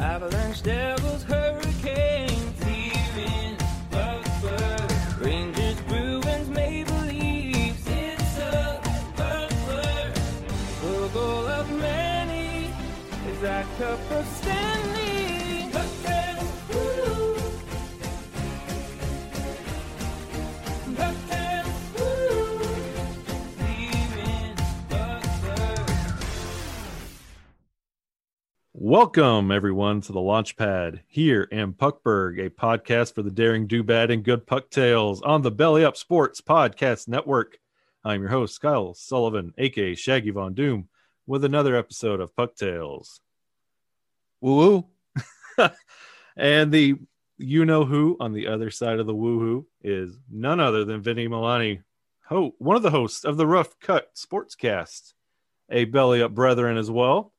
Avalanche, Devils, Hurricanes, here in Puckburg. Rangers, Bruins, Maple Leafs, it's a Puckburg. The goal of many is that cup of Stanley. Welcome, everyone, to the Launchpad here in Puckburg, a podcast for the daring, do bad, and good puck tales on the Belly Up Sports Podcast Network. I'm your host, Kyle Sullivan, aka Shaggy Von Doom, with another episode of Puck Tales. Woo woo. and the you know who on the other side of the woo woohoo is none other than Vinny Milani, ho- one of the hosts of the Rough Cut Sportscast, a Belly Up brethren as well.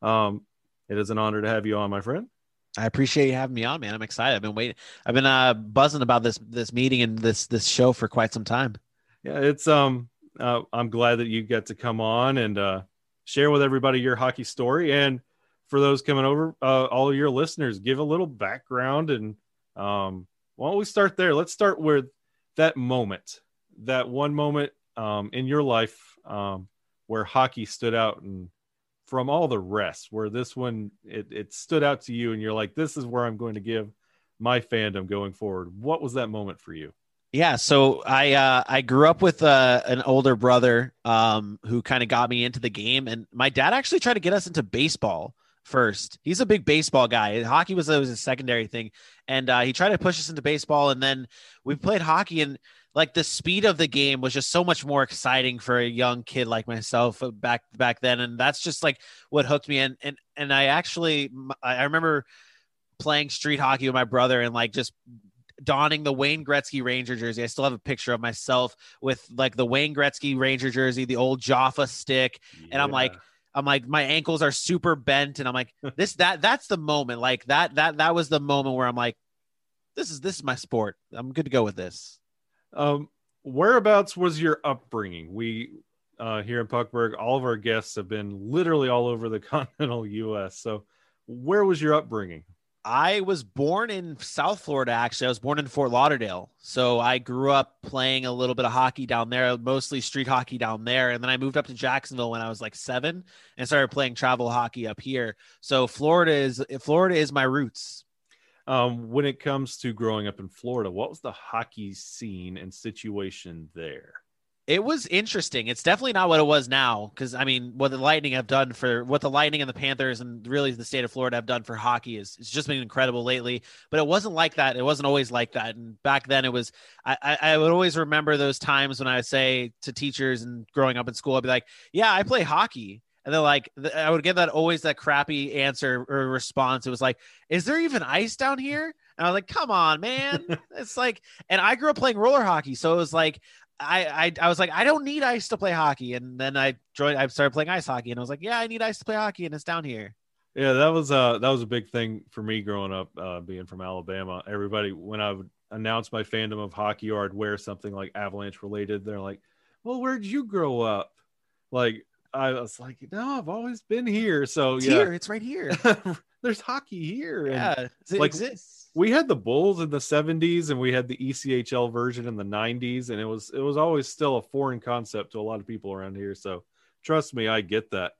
Um, it is an honor to have you on, my friend. I appreciate you having me on, man. I'm excited. I've been waiting. I've been uh, buzzing about this this meeting and this this show for quite some time. Yeah, it's um uh, I'm glad that you get to come on and uh share with everybody your hockey story and for those coming over uh all of your listeners give a little background and um why don't we start there? Let's start with that moment. That one moment um in your life um where hockey stood out and from all the rest where this one it, it stood out to you and you're like this is where I'm going to give my fandom going forward. What was that moment for you? Yeah, so I uh, I grew up with uh, an older brother um, who kind of got me into the game, and my dad actually tried to get us into baseball first. He's a big baseball guy. Hockey was, was a secondary thing, and uh, he tried to push us into baseball, and then we played hockey, and like the speed of the game was just so much more exciting for a young kid like myself uh, back back then, and that's just like what hooked me. And and and I actually I I remember playing street hockey with my brother and like just donning the Wayne Gretzky Ranger jersey. I still have a picture of myself with like the Wayne Gretzky Ranger jersey, the old Jofa stick, and I'm like, I'm like, my ankles are super bent, and I'm like, this that that's the moment. Like that that that was the moment where I'm like, this is this is my sport. I'm good to go with this. Um, whereabouts was your upbringing? We uh, here in Puckburg, all of our guests have been literally all over the continental U.S. So, where was your upbringing? I was born in South Florida. Actually, I was born in Fort Lauderdale, so I grew up playing a little bit of hockey down there, mostly street hockey down there. And then I moved up to Jacksonville when I was like seven and started playing travel hockey up here. So Florida is Florida is my roots. Um, when it comes to growing up in Florida, what was the hockey scene and situation there? It was interesting. It's definitely not what it was now because I mean, what the Lightning have done for what the Lightning and the Panthers and really the state of Florida have done for hockey is it's just been incredible lately. But it wasn't like that. It wasn't always like that. And back then, it was. I, I, would always remember those times when I would say to teachers and growing up in school, I'd be like, "Yeah, I play hockey." And they're like, I would get that always that crappy answer or response. It was like, "Is there even ice down here?" And I was like, "Come on, man!" it's like, and I grew up playing roller hockey, so it was like, I, I I was like, I don't need ice to play hockey, and then I joined. I started playing ice hockey, and I was like, yeah, I need ice to play hockey, and it's down here. Yeah, that was uh that was a big thing for me growing up, uh, being from Alabama. Everybody, when I would announce my fandom of hockey or I'd wear something like Avalanche related, they're like, "Well, where'd you grow up?" Like I was like, "No, I've always been here." So It's yeah, here. It's right here. there's hockey here. and- yeah, it like, exists. we had the bulls in the 70s and we had the echl version in the 90s and it was it was always still a foreign concept to a lot of people around here so trust me i get that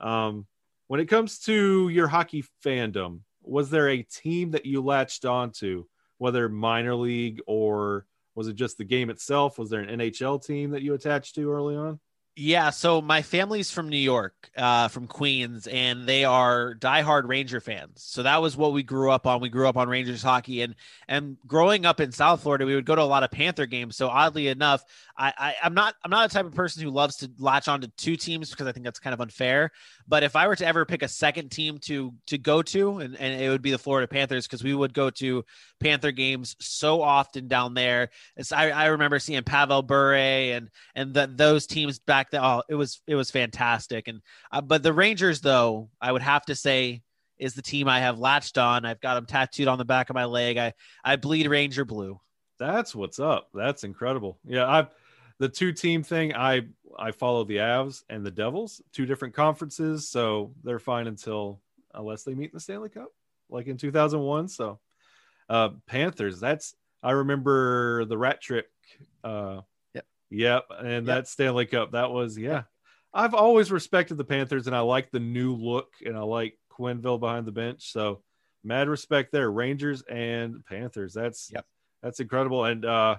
um when it comes to your hockey fandom was there a team that you latched onto whether minor league or was it just the game itself was there an nhl team that you attached to early on Yeah, so my family's from New York, uh, from Queens, and they are diehard Ranger fans. So that was what we grew up on. We grew up on Rangers hockey, and and growing up in South Florida, we would go to a lot of Panther games. So oddly enough, I, I I'm not I'm not a type of person who loves to latch on to two teams because I think that's kind of unfair. But if I were to ever pick a second team to to go to, and, and it would be the Florida Panthers because we would go to Panther games so often down there. It's, I, I remember seeing Pavel Bure and and the, those teams back then. Oh, it was it was fantastic. And uh, but the Rangers, though, I would have to say is the team I have latched on. I've got them tattooed on the back of my leg. I I bleed Ranger blue. That's what's up. That's incredible. Yeah, I've the two team thing. I I follow the Avs and the Devils, two different conferences, so they're fine until unless they meet in the Stanley Cup. like in 2001. So, uh, Panthers. That's I remember the Rat Trick. Uh, Yep. Yep, and Yep. that Stanley Cup. That was yeah. I've always respected the Panthers, and I like the new look, and I like Quenneville behind the bench. So, mad respect there. Rangers and Panthers. That's Yep. that's incredible. And uh,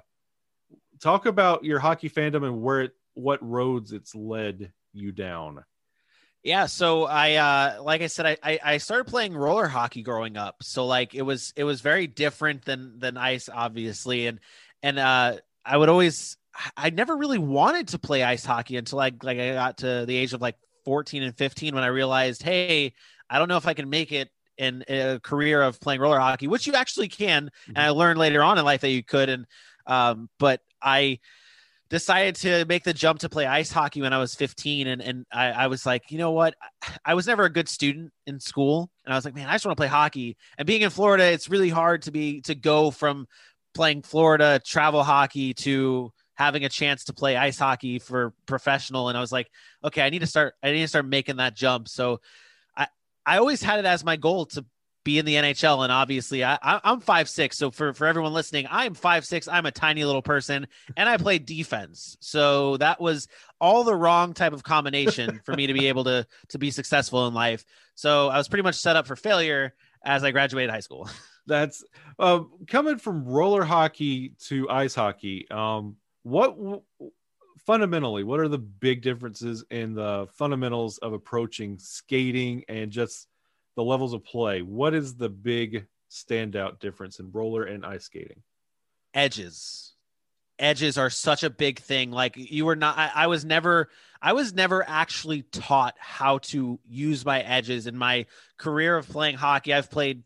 talk about your hockey fandom and where it, what roads it's led you down. Yeah, so I uh like I said, I, I started playing roller hockey growing up. So like it was it was very different than than ice, obviously. And and uh I would always I never really wanted to play ice hockey until I like I got to the age of like 14 and 15 when I realized, hey, I don't know if I can make it in a career of playing roller hockey, which you actually can. And I learned later on in life that you could. And um, but I decided to make the jump to play ice hockey when I was 15. And, and I, I was like, you know what? I was never a good student in school. And I was like, man, I just want to play hockey. And being in Florida, it's really hard to be to go from playing Florida travel hockey to having a chance to play ice hockey for professional. And I was like, okay, I need to start, I need to start making that jump. So I, I always had it as my goal to be in the NHL. And obviously I, I I'm five, six. So for, for everyone listening, I'm five, six, I'm a tiny little person and I played defense. So that was all the wrong type of combination for me to be able to, to be successful in life. So I was pretty much set up for failure as I graduated high school. That's uh, coming from roller hockey to ice hockey. Um, what fundamentally, what are the big differences in the fundamentals of approaching skating and just the levels of play? What is the big standout difference in roller and ice skating? edges edges are such a big thing like you were not I, I was never i was never actually taught how to use my edges in my career of playing hockey i've played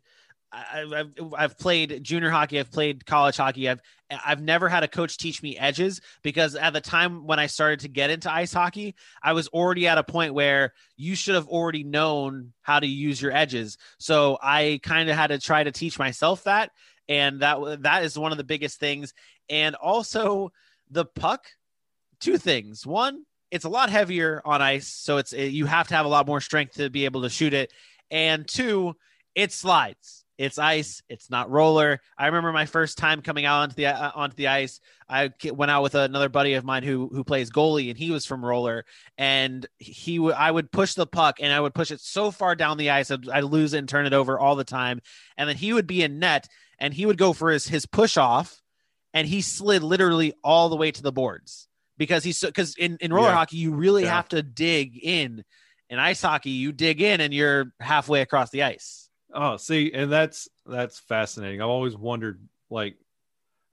I- I've, I've played junior hockey i've played college hockey i've i've never had a coach teach me edges because at the time when i started to get into ice hockey i was already at a point where you should have already known how to use your edges. So i kind of had to try to teach myself that and that that is one of the biggest things. And also the puck two things. One it's a lot heavier on ice so it's you have to have a lot more strength to be able to shoot it. And two it slides it's ice. It's not roller. I remember my first time coming out onto the uh, onto the ice. I went out with another buddy of mine who who plays goalie and he was from roller. And he would i would push the puck and i would push it so far down the ice I'd, I'd lose it and turn it over all the time. And then he would be in net and he would go for his his push off and he slid literally all the way to the boards. Because he's because in, in roller Yeah. hockey you really Yeah. have to dig in. In ice hockey you dig in and you're halfway across the ice Oh, see, and that's that's fascinating. I've always wondered, like,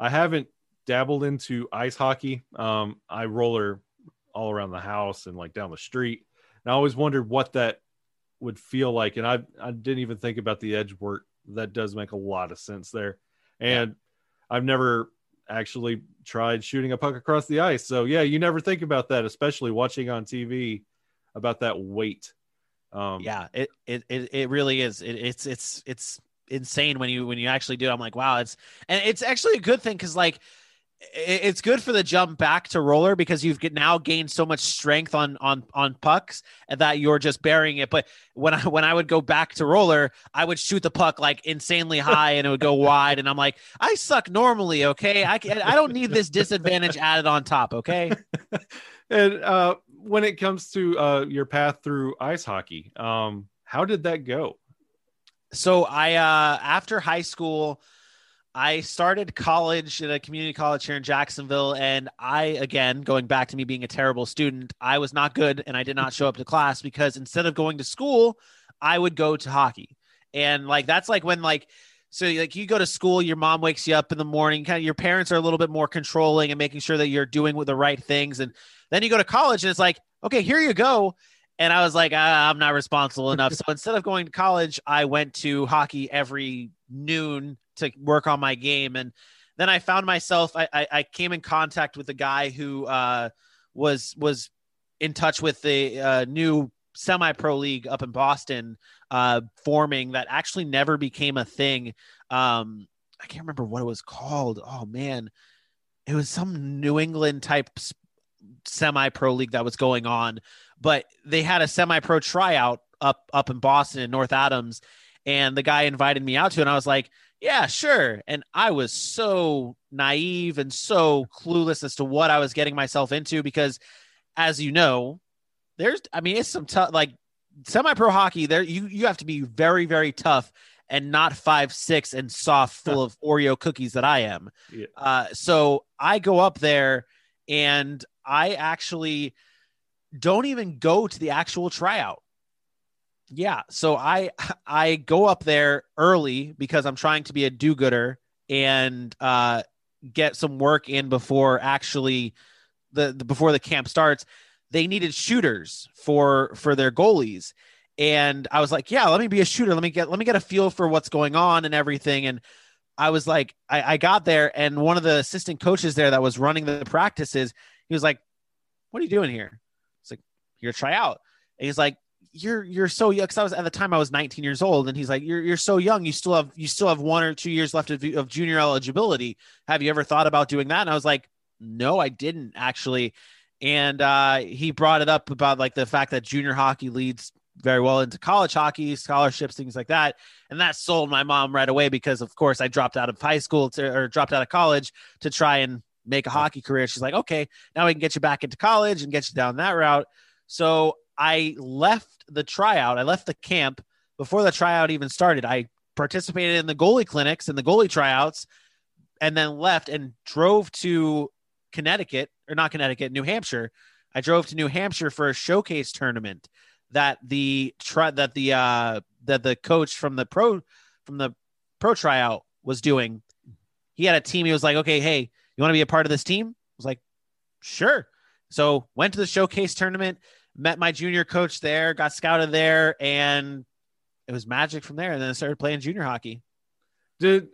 I haven't dabbled into ice hockey. Um, I roller all around the house and like down the street, and I always wondered what that would feel like. And I I didn't even think about the edge work. That does make a lot of sense there, and I've never actually tried shooting a puck across the ice. So yeah, you never think about that, especially watching on TV about that weight. Um, yeah it it it, really is. It, it's it's it's insane when you when you actually do. It i'm like wow it's and it's actually a good thing because like it's good for the jump back to roller because you've now gained so much strength on on on pucks that you're just burying it. But when I when I would go back to roller, I would shoot the puck like insanely high and it would go wide, and I'm like, I suck normally, okay? I can, I don't need this disadvantage added on top, okay? And uh, when it comes to uh, your path through ice hockey, um, how did that go? so I uh after high school I started college at a community college here in Jacksonville and I again going back to me being a terrible student I was not good and I did not show up to class because instead of going to school I would go to hockey and like that's like when like so like you go to school your mom wakes you up in the morning kind of your parents are a little bit more controlling and making sure that you're doing the right things and then you go to college and it's like okay here you go and I was like, ah, I'm not responsible enough. So instead of going to college, I went to hockey every noon to work on my game. And then I found myself, I, I, I came in contact with a guy who uh, was was in touch with the uh, new semi-pro league up in Boston uh, forming that actually never became a thing. Um, I can't remember what it was called. Oh man, it was some New England type semi-pro league that was going on but they had a semi-pro tryout up up in Boston in North Adams and the guy invited me out to, it, and I was like, yeah, sure. And I was so naive and so clueless as to what I was getting myself into because, as you know, there's, I mean, it's some tough, like semi-pro hockey. There, you you have to be very very tough and not five six and soft, full of Oreo cookies that I am. Yeah. Uh, so I go up there and I actually don't even go to the actual tryout. Yeah, so I I go up there early because I'm trying to be a do-gooder and uh, get some work in before actually the, the before the camp starts. They needed shooters for for their goalies, and I was like, yeah, let me be a shooter. Let me get let me get a feel for what's going on and everything. And I was like, I, I got there, and one of the assistant coaches there that was running the practices, he was like, "What are you doing here?" It's like, "You're try out." And he's like, "You're you're so young." Because I was at the time I was 19 years old, and he's like, "You're you're so young. You still have you still have one or two years left of, of junior eligibility. Have you ever thought about doing that?" And I was like, "No, I didn't actually." And uh, he brought it up about like the fact that junior hockey leads very well into college hockey, scholarships, things like that. And that sold my mom right away because, of course, I dropped out of high school to, or dropped out of college to try and make a hockey career. She's like, okay, now we can get you back into college and get you down that route. So I left the tryout, I left the camp before the tryout even started. I participated in the goalie clinics and the goalie tryouts and then left and drove to Connecticut or not Connecticut, New Hampshire. I drove to New Hampshire for a showcase tournament that the that the uh that the coach from the pro from the pro tryout was doing. He had a team. He was like, okay, hey, you want to be a part of this team? I was like, sure. So went to the showcase tournament, met my junior coach there, got scouted there, and it was magic from there. And then I started playing junior hockey. Did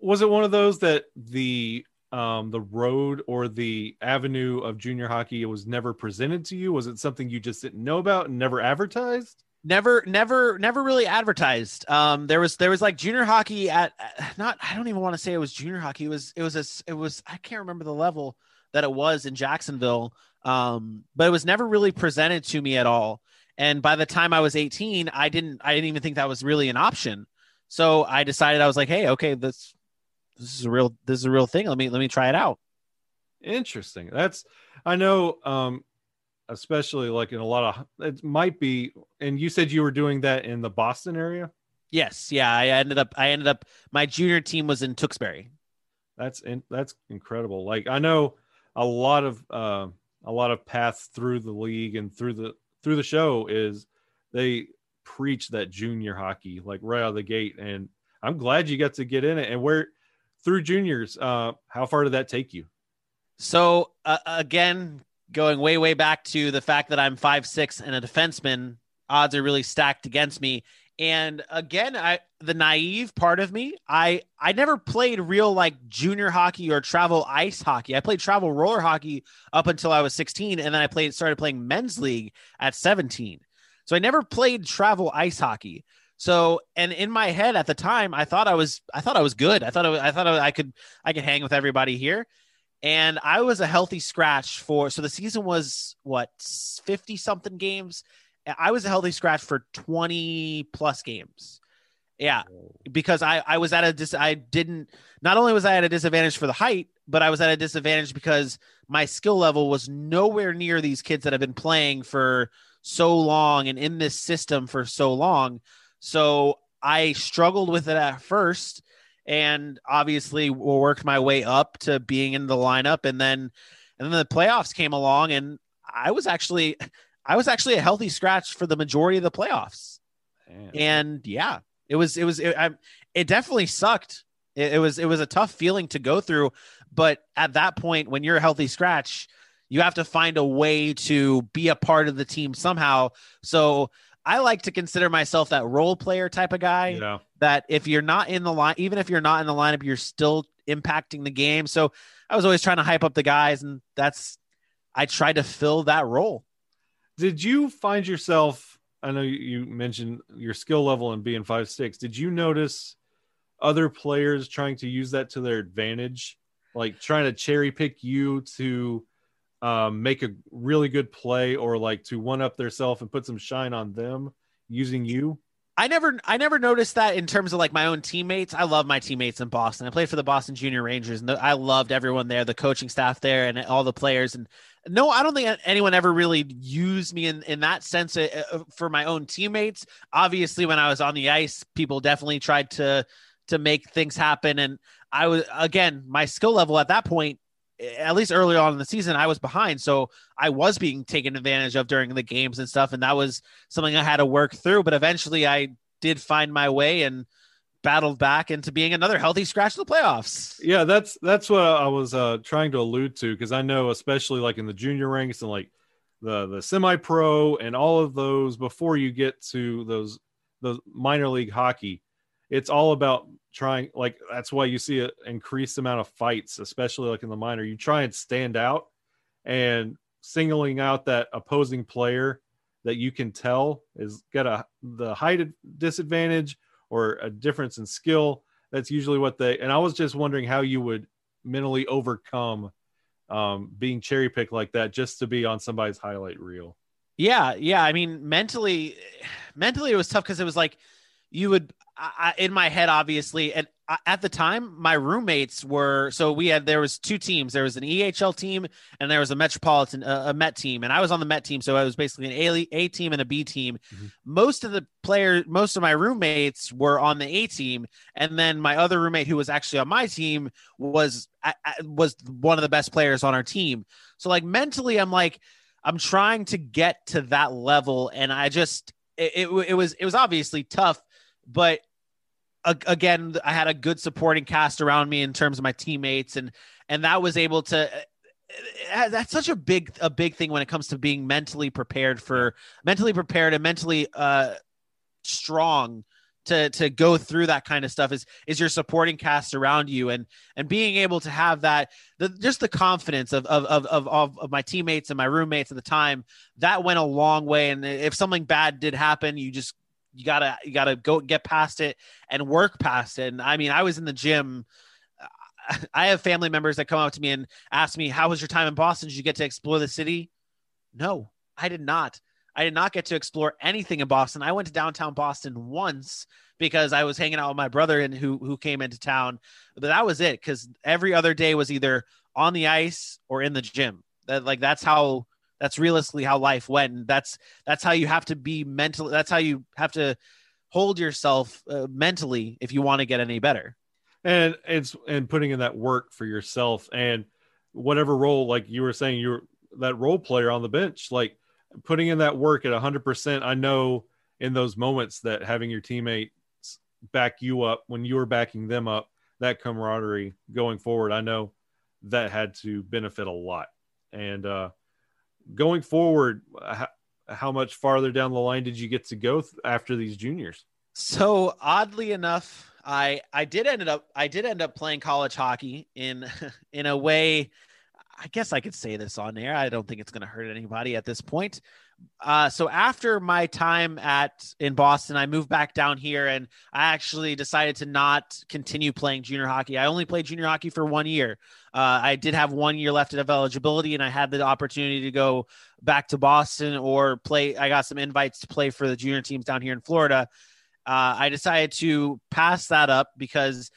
was it one of those that the um the road or the avenue of junior hockey was never presented to you? Was it something you just didn't know about and never advertised? never never never really advertised um there was there was like junior hockey at not i don't even want to say it was junior hockey it was it was a it was i can't remember the level that it was in jacksonville um but it was never really presented to me at all. And by the time i was 18 i didn't i didn't even think that was really an option. So i decided i was like hey okay this this is a real this is a real thing. Let me let me try it out. Interesting. That's I know um especially like in a lot of it might be and you said you were doing that in the Boston area? yes. Yeah. I ended up i ended up my junior team was in tewksbury. That's in, that's incredible. Like I know a lot of uh, a lot of paths through the league and through the through the show is they preach that junior hockey like right out of the gate, and I'm glad you got to get in it. And where through juniors, uh, how far did that take you? So uh, again, going way way back to the fact that I'm five six and a defenseman, odds are really stacked against me. And again, I the naive part of me, I I never played real like junior hockey or travel ice hockey. I played travel roller hockey up until I was 16, and then I played started playing men's league at 17. So I never played travel ice hockey. So and in my head at the time, I thought I was I thought I was good. I thought I, I thought I could I could hang with everybody here and I was a healthy scratch for so the season was what 50 something games. I was a healthy scratch for 20 plus games. Yeah, because I I was at a dis I didn't not only was I at a disadvantage for the height, but I was at a disadvantage because my skill level was nowhere near these kids that have been playing for so long and in this system for so long. So I struggled with it at first and obviously worked my way up to being in the lineup and then and then the playoffs came along and I was actually I was actually a healthy scratch for the majority of the playoffs. Man. And yeah, it was it was it, I, it definitely sucked. It, it was it was a tough feeling to go through, but at that point when you're a healthy scratch, you have to find a way to be a part of the team somehow. So I like to consider myself that role player type of guy yeah. that if you're not in the line, even if you're not in the lineup, you're still impacting the game. So I was always trying to hype up the guys, and that's I tried to fill that role. Did you find yourself? I know you- mentioned your skill level and being five six. Did you notice other players trying to use that to their advantage, like trying to cherry pick you to um, make a really good play, or like to one up theirself and put some shine on them using you? I never I never noticed that in terms of like my own teammates. I love my teammates in Boston. I played for the Boston Junior Rangers and I loved everyone there, the coaching staff there and all the players and no, I don't think anyone ever really used me in in that sense uh, uh, for my own teammates. Obviously when I was on the ice, people definitely tried to to make things happen and I was again, my skill level at that point at least early on in the season, I was behind. So I was being taken advantage of during the games and stuff. And that was something I had to work through. But eventually I did find my way and battled back into being another healthy scratch in the playoffs. Yeah, that's that's what I was uh, trying to allude to because I know, especially like in the junior ranks and like the the semi pro and all of those before you get to those those minor league hockey, it's all about trying like that's why you see an increased amount of fights especially like in the minor. You try and stand out and singling out that opposing player that you can tell is got a the height disadvantage or a difference in skill that's usually what they and i was just wondering how you would mentally overcome um, being cherry picked like that just to be on somebody's highlight reel. Yeah yeah i mean mentally mentally it was tough because it was like you would I, in my head, obviously, and at the time, my roommates were so we had there was two teams. There was an EHL team and there was a Metropolitan uh, a Met team, and I was on the Met team, so I was basically an A, a team and a B team. Mm-hmm. Most of the players, most of my roommates were on the A team, and then my other roommate who was actually on my team was was one of the best players on our team. So like mentally, I'm like I'm trying to get to that level, and I just it, it, it was it was obviously tough but again, I had a good supporting cast around me in terms of my teammates, and and that was able to. Uh, uh, that's such a big a big thing when it comes to being mentally prepared for mentally prepared and mentally uh strong to to go through that kind of stuff is is your supporting cast around you and and being able to have that the just the confidence of of of of, of my teammates and my roommates at the time that went a long way and if something bad did happen you just you gotta you gotta go get past it and work past it. And I mean, I was in the gym. I have family members that come up to me and ask me, "How was your time in Boston? Did you get to explore the city?" No, I did not. I did not get to explore anything in Boston. I went to downtown Boston once because I was hanging out with my brother and who who came into town. But that was it because every other day was either on the ice or in the gym. That like that's how that's realistically how life went and that's that's how you have to be mentally that's how you have to hold yourself uh, mentally if you want to get any better. And it's and putting in that work for yourself and whatever role like you were saying you're that role player on the bench like putting in that work at 100% i know in those moments that having your teammates back you up when you were backing them up that camaraderie going forward i know that had to benefit a lot. And uh going forward, how, how much farther down the line did you get to go th- after these juniors? So oddly enough, I I did end up I did end up playing college hockey in in a way. I guess I could say this on air. I don't think it's going to hurt anybody at this point. Uh, so after my time at in Boston, I moved back down here, and I actually decided to not continue playing junior hockey. I only played junior hockey for one year. Uh, I did have one year left of eligibility, and I had the opportunity to go back to Boston or play. I got some invites to play for the junior teams down here in Florida. Uh, I decided to pass that up because.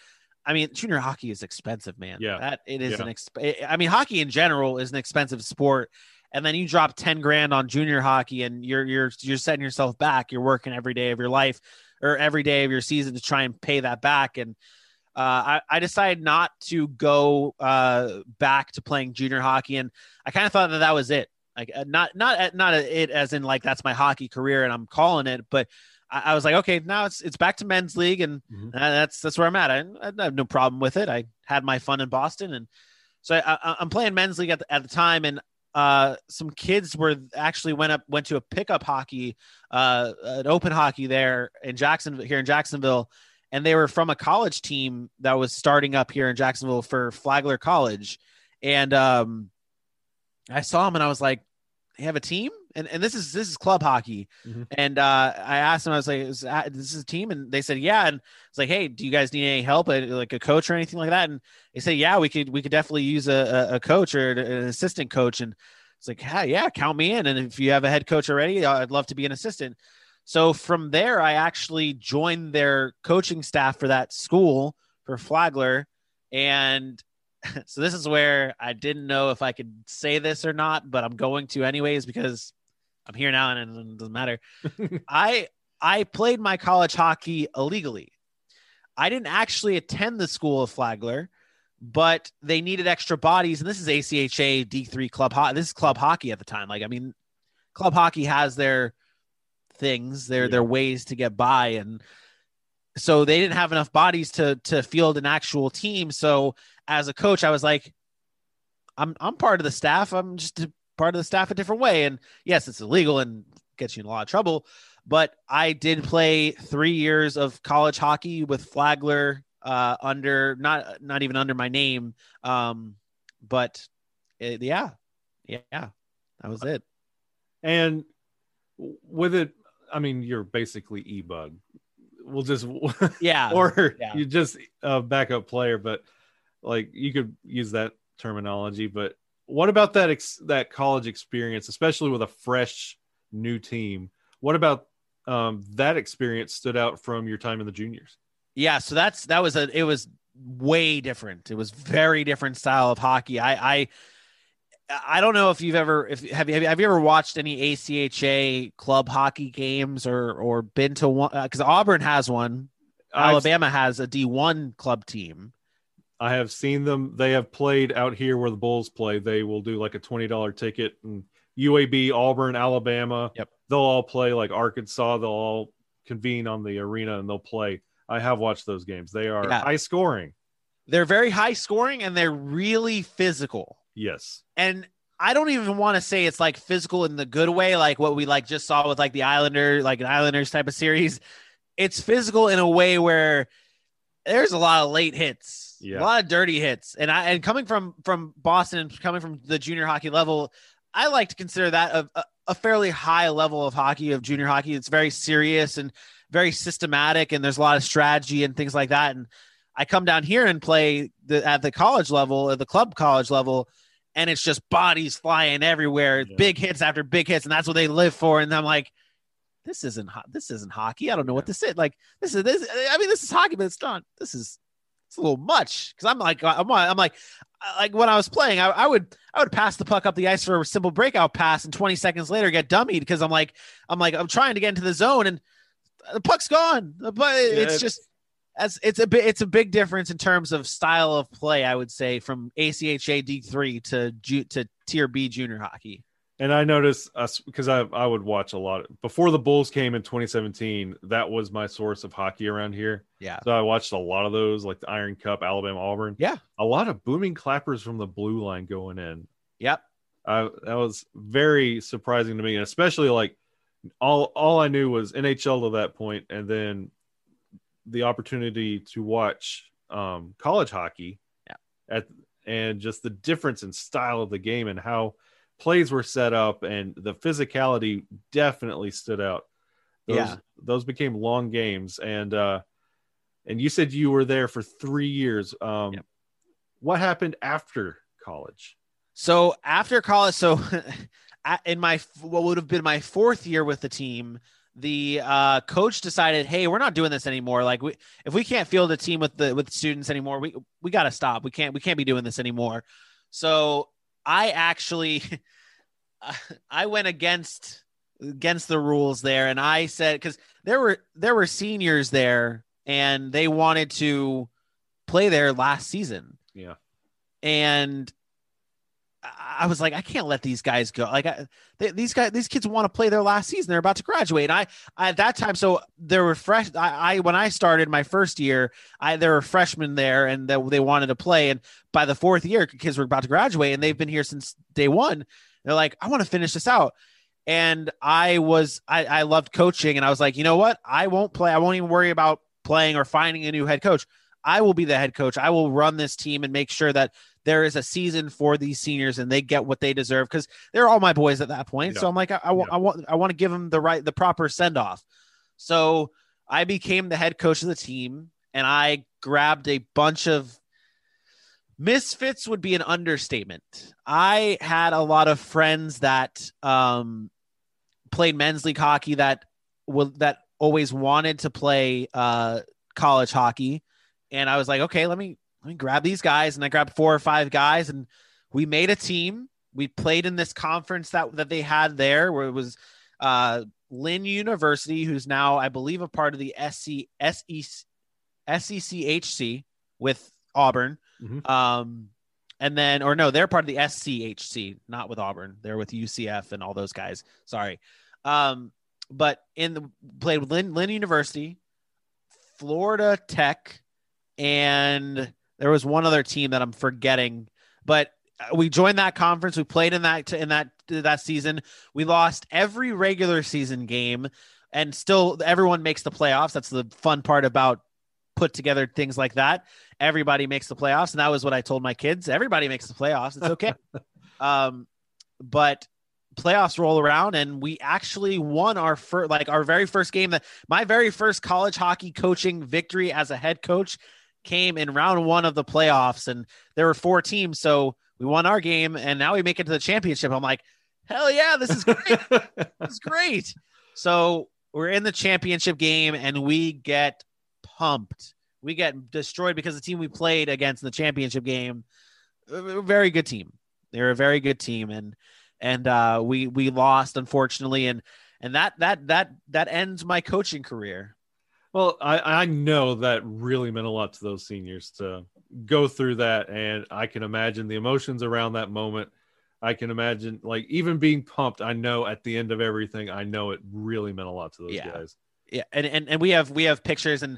I mean, junior hockey is expensive, man. Yeah, that it is yeah. an. Exp- I mean, hockey in general is an expensive sport, and then you drop 10 grand on junior hockey and you're you're you're setting yourself back you're working every day of your life or every day of your season to try and pay that back and uh, I, I, decided not to go uh, back to playing junior hockey, and I kind of thought that that was it. Like uh, not not not it as in like that's my hockey career and I'm calling it, but I, I was like, okay, now it's it's back to men's league, and mm-hmm. that's that's where I'm at. I, I, have no problem with it. I had my fun in Boston, and so I, am playing men's league at the, at the time, and uh, some kids were actually went up went to a pickup hockey, uh, an open hockey there in Jacksonville here in Jacksonville, and they were from a college team that was starting up here in Jacksonville for Flagler College, and um, I saw them and I was like, they have a team, and and this is this is club hockey, mm-hmm. and uh, I asked them, I was like, is that, this is a team, and they said yeah, and it's like, hey, do you guys need any help, like a coach or anything like that? And they said, yeah, we could we could definitely use a, a coach or an assistant coach, and it's like, yeah, yeah, count me in, and if you have a head coach already, I'd love to be an assistant. So from there, I actually joined their coaching staff for that school for Flagler. And so this is where I didn't know if I could say this or not, but I'm going to anyways because I'm here now and it doesn't matter. I I played my college hockey illegally. I didn't actually attend the school of Flagler, but they needed extra bodies, and this is ACHA D3 club hockey. This is club hockey at the time. Like, I mean, club hockey has their things, their Yeah. their ways to get by, and so they didn't have enough bodies to to field an actual team. So as a coach, I was like, I'm I'm part of the staff. I'm just a part of the staff a different way. And yes, it's illegal and gets you in a lot of trouble. But I did play three years of college hockey with Flagler uh, under not not even under my name. Um, but it, yeah, yeah, that was it. And with it, I mean, you're basically e-bug. We'll just Yeah, or yeah. you just a backup player, but like you could use that terminology. But what about that ex- that college experience, especially with a fresh new team? What about um, that experience stood out from your time in the juniors? Yeah, so that's that was a it was way different. It was very different style of hockey. I I I don't know if you've ever if have you have you, ever watched any ACHA club hockey games or or been to one because Auburn has one, I've- Alabama has a D one club team. I have seen them. They have played out here where the Bulls play. They will do like a twenty dollar ticket and UAB, Auburn, Alabama. Yep. They'll all play like Arkansas. They'll all convene on the arena and they'll play. I have watched those games. They are Yeah. high scoring. They're very high scoring and they're really physical. Yes. and I don't even want to say it's like physical in the good way, like what we like just saw with like the Islander, like an Islanders type of series. It's physical in a way where there's a lot of late hits, Yeah. a lot of dirty hits, and I and coming from from Boston and coming from the junior hockey level, I like to consider that a, a, a fairly high level of hockey of junior hockey. It's very serious and very systematic, and there's a lot of strategy and things like that. And I come down here and play the, at the college level, at the club college level, and it's just bodies flying everywhere, Yeah. big hits after big hits, and that's what they live for. And I'm like, this isn't ho- this isn't hockey. I don't know what this is. Like this is this. I mean, this is hockey, but it's not. This is it's a little much because uh, I'm like I'm I'm like uh, like when I was playing, I, I would I would pass the puck up the ice for a simple breakout pass, and 20 seconds later get dummied because I'm like I'm like I'm trying to get into the zone and the puck's gone. But it's it's- just as it's a bit it's a big difference in terms of style of play. I would say from ACHA D three to to tier B junior hockey. And I noticed us because I I would watch a lot before the Bulls came in 2017. That was my source of hockey around here. Yeah. So I watched a lot of those, like the Iron Cup, Alabama, Auburn. Yeah. a lot of booming clappers from the blue line going in. Yep. I that was very surprising to me, and especially like all all I knew was NHL to that point, and then the opportunity to watch um, college hockey. Yeah. At and just the difference in style of the game and how plays were set up and the physicality definitely stood out. Those, Yeah. those became long games, and uh, and you said you were there for three years. Um, Yep. What happened after college? So after college, so in my what would have been my fourth year with the team, the uh, coach decided, "Hey, we're not doing this anymore. Like, we, if we can't field a team with the with students anymore, we we got to stop. We can't we can't be doing this anymore." So I actually, I went against against the rules there, and I said because there were there were seniors there, and they wanted to play there last season Yeah. and I was like, I can't let these guys go. Like, I, they, these guys, these kids want to play their last season. They're about to graduate. And I, I at that time, so there were fresh. I, I when I started my first year, I there were freshmen there, and they, they wanted to play. And by the fourth year, kids were about to graduate, and they've been here since day one. They're like, I want to finish this out. And I was, I, I loved coaching, and I was like, you know what? I won't play. I won't even worry about playing or finding a new head coach. I will be the head coach. I will run this team and make sure that there is a season for these seniors and they get what they deserve because they're all my boys at that point. So I'm like, I, I, want, I want, I want to give them the right, the proper send off. So I became the head coach of the team and I grabbed a bunch of misfits would be an understatement. I had a lot of friends that um, played men's league hockey that will that always wanted to play uh, college hockey, and I was like, okay, let me let me grab these guys, and I grabbed four or five guys, and we made a team. We played in this conference that that they had there, where it was uh, Lynn University, who's now I believe a part of the E, SC SEC SECHC with Auburn. Mhm. Um, and then, or no, they're part of the SCHC, not with Auburn. They're with UCF and all those guys. Sorry. Um, but in the played with Lynn, Lynn University, Florida Tech, and there was one other team that I'm forgetting. But uh, we joined that conference. We played in that in that that season. We lost every regular season game, and still everyone makes the playoffs. That's the fun part about put together things like that. Everybody makes the playoffs, and that was what I told my kids. Everybody makes the playoffs. It's okay. um, but playoffs roll around, and we actually won our first, like our very first game. That my very first college hockey coaching victory as a head coach came in round one of the playoffs, and there were four teams, so we won our game, and now we make it to the championship. I'm like, hell yeah, this is great. this is great. So we're in the championship game, and we get pumped. We get destroyed because the team we played against in the championship game, a very good team. They're a very good team, and and uh, we we lost unfortunately, and and that that that that ends my coaching career. Well, I, I know that really meant a lot to those seniors to go through that. And I can imagine the emotions around that moment. I can imagine, like, even being pumped. I know at the end of everything, I know it really meant a lot to those Yeah. guys. yeah and, and and we have we have pictures and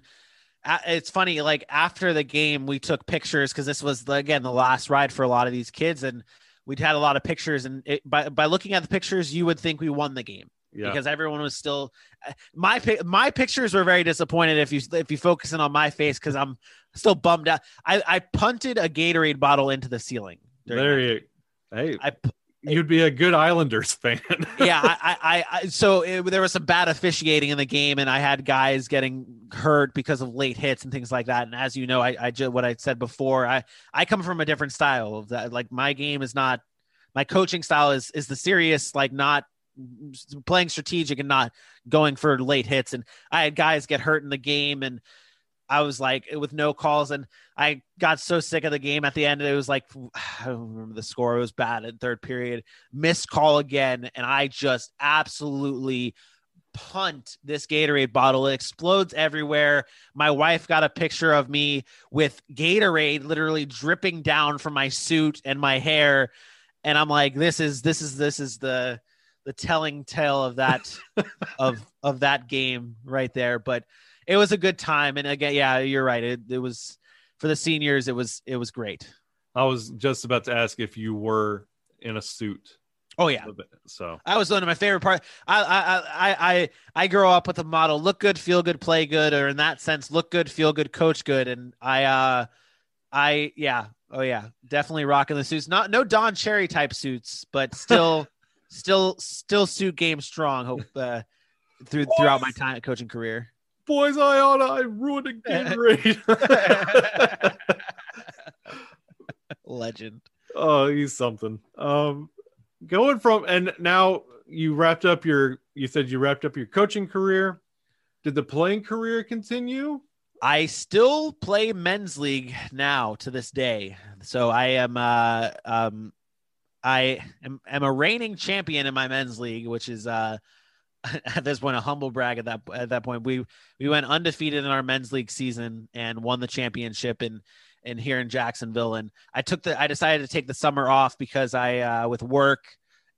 it's funny like after the game we took pictures because this was again the last ride for a lot of these kids and we'd had a lot of pictures and it, by, by looking at the pictures you would think we won the game Yeah. because everyone was still uh, my my pictures were very disappointed if you if you focus in on my face because i'm still bummed out i i punted a gatorade bottle into the ceiling there you, hey, I you'd be a good Islanders fan. yeah, I, I, I, so it, there was some bad officiating in the game, and I had guys getting hurt because of late hits and things like that. And as you know, I, I just what I said before, I, I come from a different style of that. Like my game is not, my coaching style is is the serious, like not playing strategic and not going for late hits. And I had guys get hurt in the game, and I was like with no calls, and I got so sick of the game at the end. It was like I don't remember the score. It was bad in third period. Missed call again, and I just absolutely punt this Gatorade bottle. It explodes everywhere. My wife got a picture of me with Gatorade literally dripping down from my suit and my hair, and I'm like, this is this is this is the the telling tale of that of of that game right there. But it was a good time, and again, yeah, you're right. It it was for the seniors. It was it was great. I was just about to ask if you were in a suit. Oh yeah, So that was one of my favorite part. I I I I I grow up with the motto: look good, feel good, play good, or in that sense, look good, feel good, coach good. And I uh I yeah, oh yeah, definitely rocking the suits. Not no Don Cherry type suits, but still still still suit game strong. Hope uh through throughout my time coaching career. boys, I ought I ruined a Gatorade. Legend. oh, he's something. Um, going from and now you wrapped up your. You said you wrapped up your coaching career. Did the playing career continue? I still play men's league now to this day. So I am uh um I am, am a reigning champion in my men's league, which is uh at this point a humble brag at that at that point. We we went undefeated in our men's league season and won the championship in in here in Jacksonville. And I took the I decided to take the summer off because I uh with work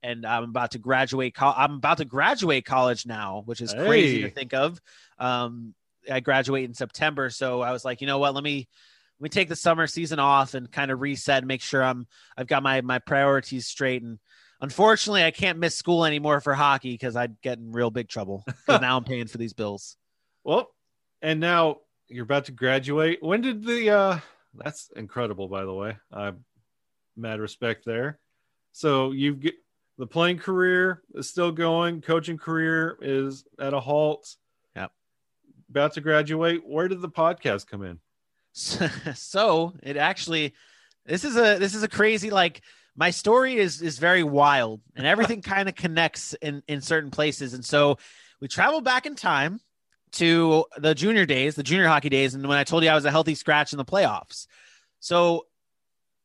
and I'm about to graduate. Co- I'm about to graduate college now, which is crazy to think of. Um, I graduate in September, so I was like, you know what? Let me let me take the summer season off and kind of reset, make sure I'm I've got my my priorities straight. And unfortunately, I can't miss school anymore for hockey because I'd get in real big trouble. Now I'm paying for these bills. Well, and now you're about to graduate. When did the? uh That's incredible, by the way. Uh, mad respect there. So you get the playing career is still going. Coaching career is at a halt. Yep. About to graduate. Where did the podcast come in? So, so it actually this is a this is a crazy like my story is is very wild and everything kind of connects in in certain places. And so we traveled back in time to the junior days the junior hockey days and when i told you i was a healthy scratch in the playoffs. So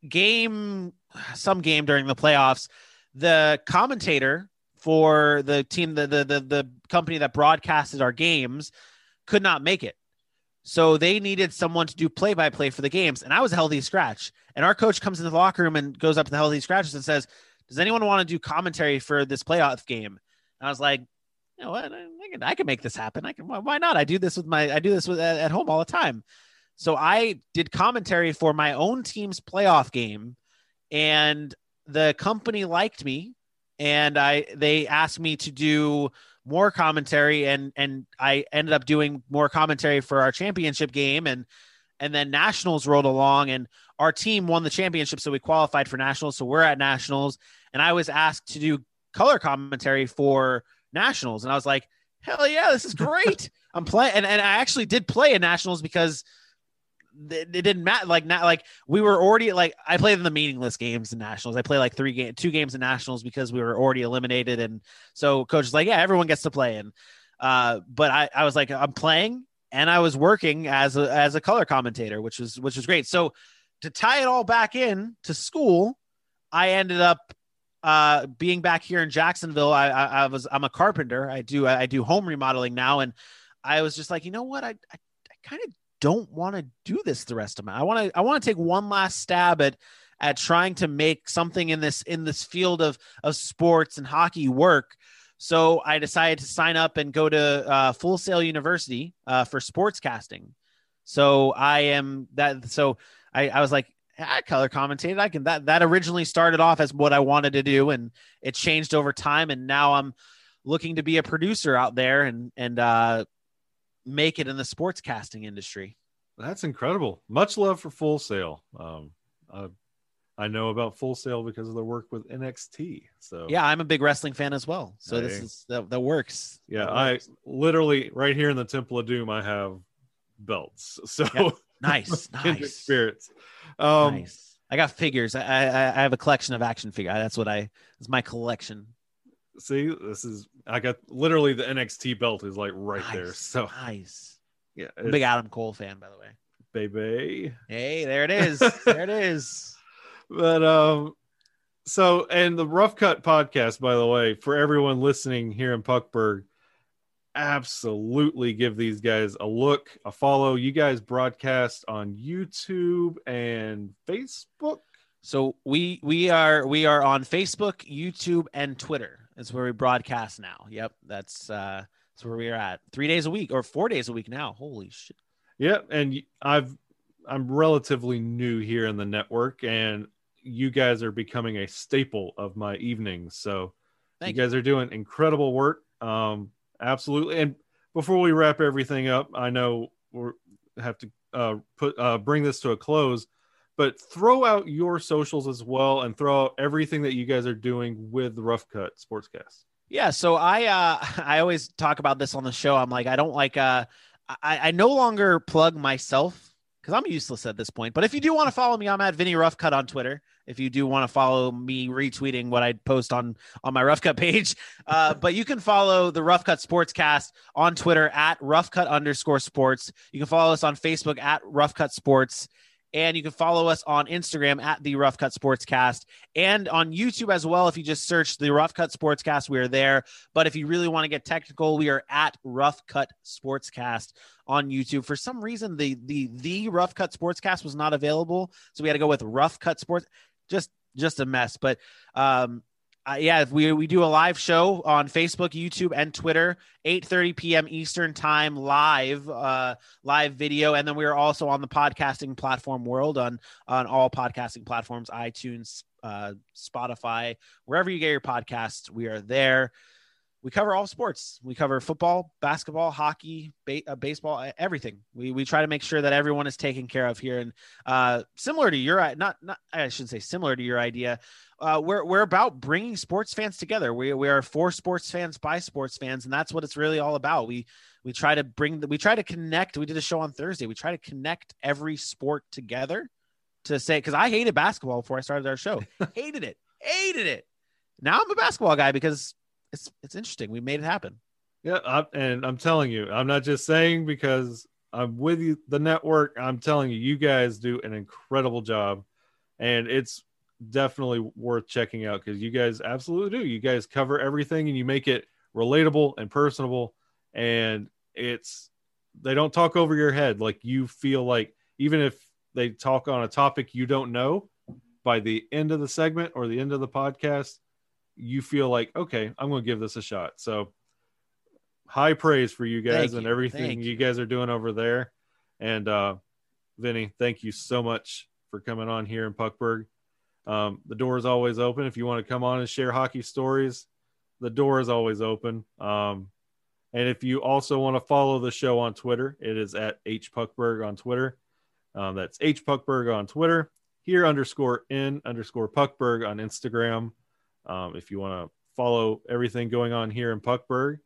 game some game during the playoffs the commentator for the team the the the, the company that broadcasted our games could not make it so they needed someone to do play by play for the games. And I was a healthy scratch. And our coach comes into the locker room and goes up to the healthy scratches and says, Does anyone want to do commentary for this playoff game? And I was like, you know what? I can, I can make this happen. I can, why not? I do this with my, I do this with at home all the time. So I did commentary for my own team's playoff game and the company liked me and I, they asked me to do more commentary and and I ended up doing more commentary for our championship game and and then nationals rolled along and our team won the championship so we qualified for nationals. So we're at nationals. And I was asked to do color commentary for nationals. And I was like hell yeah this is great. I'm playing and, and I actually did play in nationals because it didn't matter. Like not like we were already like I played in the meaningless games in nationals. I play like three game, two games in nationals because we were already eliminated, and so coach is like, yeah, everyone gets to play. And uh, but I I was like, I'm playing, and I was working as a as a color commentator, which was which was great. So to tie it all back in to school, I ended up uh being back here in Jacksonville. I I, I was I'm a carpenter. I do I do home remodeling now, and I was just like, you know what, I I, I kind of don't want to do this the rest of my I want to I want to take one last stab at at trying to make something in this in this field of of sports and hockey work. So I decided to sign up and go to uh, Full Sail University uh, for sports casting. So I am that. So I, I was like, I color commentated. I can that that originally started off as what I wanted to do, and it changed over time. And now I'm looking to be a producer out there and and uh, make it in the sports casting industry. That's incredible. Much love for Full Sail. Um, uh, I know about Full Sail because of their work with NXT. So Yeah, I'm a big wrestling fan as well. So this is that, that works. yeah, That I literally right here in the Temple of Doom, I have belts. So Yep. nice, nice, spirits. Um, nice. I got figures. I, I I have a collection of action figures. That's what I. It's my collection. See, this is I got literally the NXT belt is like right there. Nice, So nice. yeah, big Adam Cole fan, by the way. baby. Hey, there it is. there it is. But um, so and the Rough Cut podcast, by the way, for everyone listening here in Puckburg, absolutely give these guys a look, a follow. You guys broadcast on YouTube and Facebook. So we we are we are on Facebook, YouTube, and Twitter. That's where we broadcast now. Yep, that's uh that's where we are at. Three days a week or four days a week now. Holy shit! Yeah, and I've I'm relatively new here in the network, and you guys are becoming a staple of my evenings. So Thank you guys are doing incredible work. Um, absolutely. And before we wrap everything up, I know we have to uh, put uh, bring this to a close, but throw out your socials as well, and throw out everything that you guys are doing with the Rough Cut Sportscast. Yeah, so I uh I always talk about this on the show. I'm like, I don't like uh I, I no longer plug myself because I'm useless at this point. But if you do want to follow me, I'm at Vinny Roughcut on Twitter. If you do want to follow me retweeting what I post on on my Rough Cut page, uh, but you can follow the Rough Cut Sportscast on Twitter at Rough Cut underscore Sports. You can follow us on Facebook at Rough Cut Sports, and you can follow us on Instagram at the Rough Cut Sportscast and on YouTube as well. If you just search the Rough Cut Sportscast, we are there. But if you really want to get technical, we are at Rough Cut Sportscast on YouTube. For some reason, the the the Rough Cut Sportscast was not available, so we had to go with Rough Cut Sports. Just just a mess. But um, uh, yeah, we we do a live show on Facebook, YouTube, and Twitter, 8:30 p.m. Eastern time, live uh, live video, and then we are also on the podcasting platform world on on all podcasting platforms, iTunes, uh, Spotify, wherever you get your podcasts, we are there. We cover all sports. We cover football, basketball, hockey, ba- uh, baseball, everything. We we try to make sure that everyone is taken care of here. And uh, similar to your not not I shouldn't say similar to your idea, uh, we're we're about bringing sports fans together. We we are for sports fans by sports fans, and that's what it's really all about. We we try to bring the, we try to connect. We did a show on Thursday. We try to connect every sport together to say because I hated basketball before I started our show. hated it, hated it. Now I'm a basketball guy because it's it's interesting. We made it happen. Yeah, I, and I'm telling you, I'm not just saying because I'm with you, the network. I'm telling you, you guys do an incredible job, and it's definitely worth checking out because you guys absolutely do. You guys cover everything and you make it relatable and personable, and it's they don't talk over your head. Like you feel like even if they talk on a topic you don't know, by the end of the segment or the end of the podcast, you feel like okay, I'm going to give this a shot. So high praise for you guys Thank and you. everything you you. guys are doing over there. And uh Vinny, thank you so much for coming on here in Puckburg. Um, the door is always open. If you want to come on and share hockey stories, the door is always open. Um, and if you also want to follow the show on Twitter, it is at H Puckburg on Twitter. Um, that's H Puckburg on Twitter. Here underscore in underscore Puckburg on Instagram. Um, if you want to follow everything going on here in Puckburg.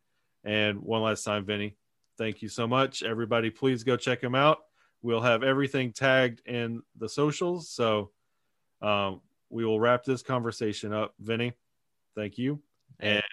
And one last time, Vinny, thank you so much. Everybody, please go check him out. We'll have everything tagged in the socials. So um, we will wrap this conversation up. Vinny, thank you. And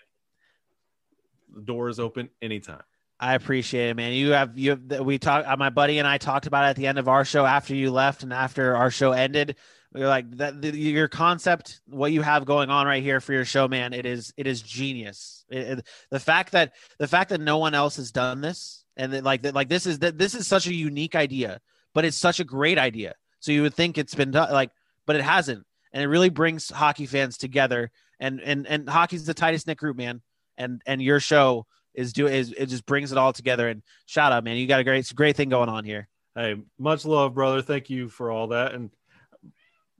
the door is open anytime. I appreciate it, man. You have you have, we talked. Uh, my buddy and I talked about it at the end of our show after you left and after our show ended. We were like that. The, your concept, what you have going on right here for your show, man. It is it is genius. It- it- the fact that the fact that no one else has done this and that like that like this is that this is such a unique idea, but it's such a great idea. So you would think it's been done like, but it hasn't, and it really brings hockey fans together. And and and hockey's the tightest knit group, man. And and your show is do is it just brings it all together. And shout out, man, you got a great great thing going on here. Hey, much love, brother. Thank you for all that. And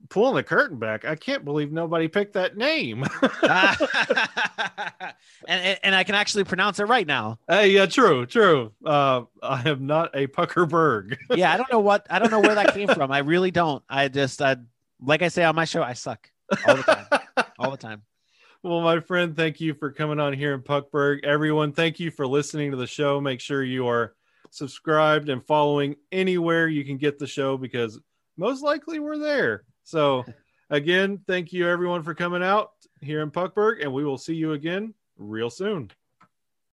pulling the curtain back, I can't believe nobody picked that name. and, and and I can actually pronounce it right now. hey, yeah, true, true. Uh, I am not a Puckerberg. Yeah, I don't know what I don't know where that came from. I really don't. I just I, like I say on my show, I suck all the time, all the time. Well, my friend, thank you for coming on here in Puckburg. Everyone, thank you for listening to the show. Make sure you are subscribed and following anywhere you can get the show because most likely we're there. So, again, thank you everyone for coming out here in Puckburg, and we will see you again real soon.